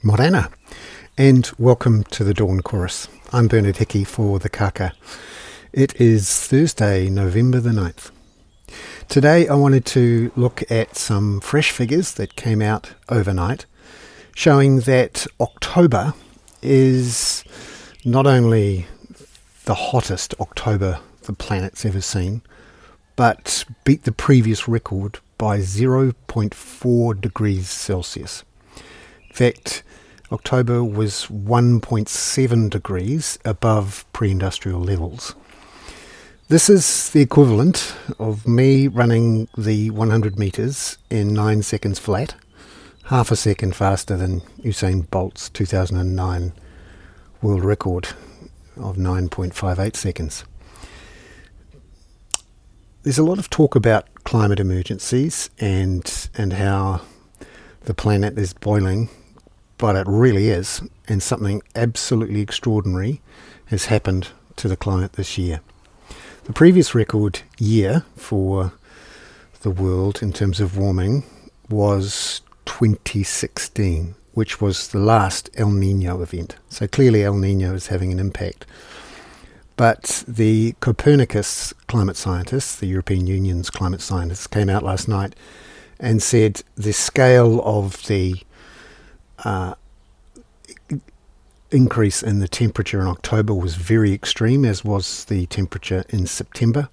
Morena, and welcome to the Dawn Chorus. I'm Bernard Hickey for the Kaka. It is Thursday, November the 9th. Today I wanted to look at some fresh figures that came out overnight showing that October is not only the hottest October the planet's ever seen, but beat the previous record by 0.4 degrees Celsius. Fact, October was 1.7 degrees above pre industrial levels. This is the equivalent of me running the 100 metres in 9 seconds flat, half a second faster than Usain Bolt's 2009 world record of 9.58 seconds. There's a lot of talk about climate emergencies and and how the planet is boiling but it really is, and something absolutely extraordinary has happened to the climate this year. The previous record year for the world in terms of warming was 2016, which was the last El Nino event. So clearly, El Nino is having an impact. But the Copernicus climate scientists, the European Union's climate scientists, came out last night and said the scale of the uh, increase in the temperature in October was very extreme, as was the temperature in September.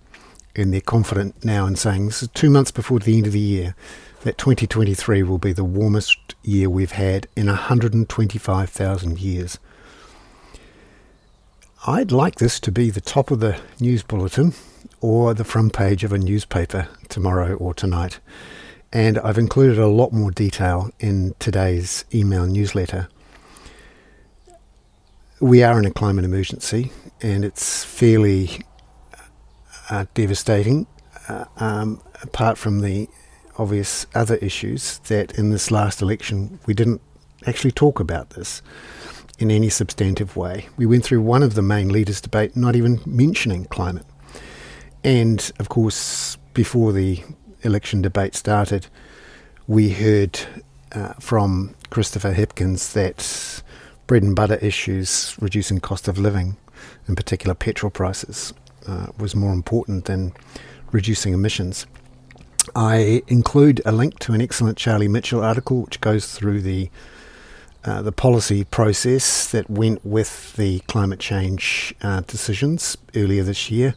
And they're confident now in saying this is two months before the end of the year that 2023 will be the warmest year we've had in 125,000 years. I'd like this to be the top of the news bulletin or the front page of a newspaper tomorrow or tonight. And I've included a lot more detail in today's email newsletter. We are in a climate emergency, and it's fairly uh, devastating, uh, um, apart from the obvious other issues that in this last election we didn't actually talk about this in any substantive way. We went through one of the main leaders' debate not even mentioning climate. And of course, before the election debate started, we heard uh, from Christopher Hipkins that bread and butter issues, reducing cost of living, in particular petrol prices, uh, was more important than reducing emissions. I include a link to an excellent Charlie Mitchell article which goes through the uh, the policy process that went with the climate change uh, decisions earlier this year,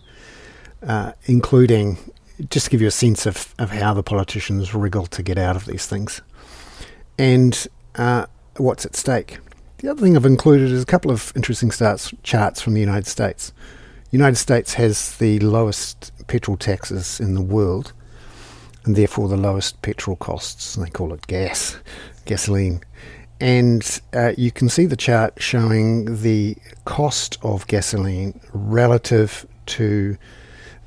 uh, including just to give you a sense of, of how the politicians wriggle to get out of these things and uh, what's at stake. The other thing I've included is a couple of interesting starts, charts from the United States. United States has the lowest petrol taxes in the world and therefore the lowest petrol costs. They call it gas, gasoline. And uh, you can see the chart showing the cost of gasoline relative to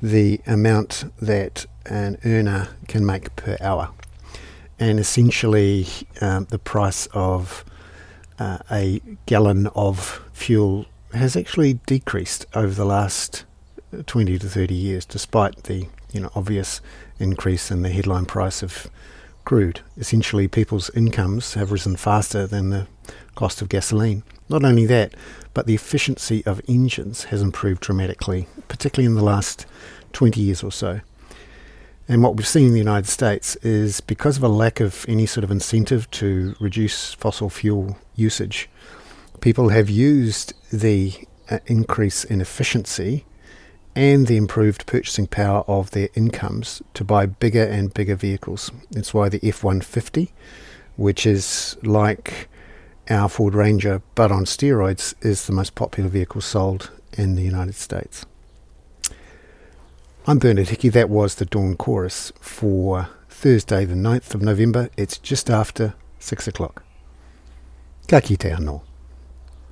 the amount that an earner can make per hour. And essentially, um, the price of uh, a gallon of fuel has actually decreased over the last 20 to 30 years, despite the you know obvious increase in the headline price of crude. Essentially, people's incomes have risen faster than the cost of gasoline. Not only that, but the efficiency of engines has improved dramatically, particularly in the last 20 years or so. And what we've seen in the United States is because of a lack of any sort of incentive to reduce fossil fuel usage, people have used the uh, increase in efficiency and the improved purchasing power of their incomes to buy bigger and bigger vehicles. That's why the F 150, which is like our Ford Ranger but on steroids, is the most popular vehicle sold in the United States. I'm Bernard Hickey. That was the Dawn Chorus for Thursday, the 9th of November. It's just after 6 o'clock. Ka kite anō.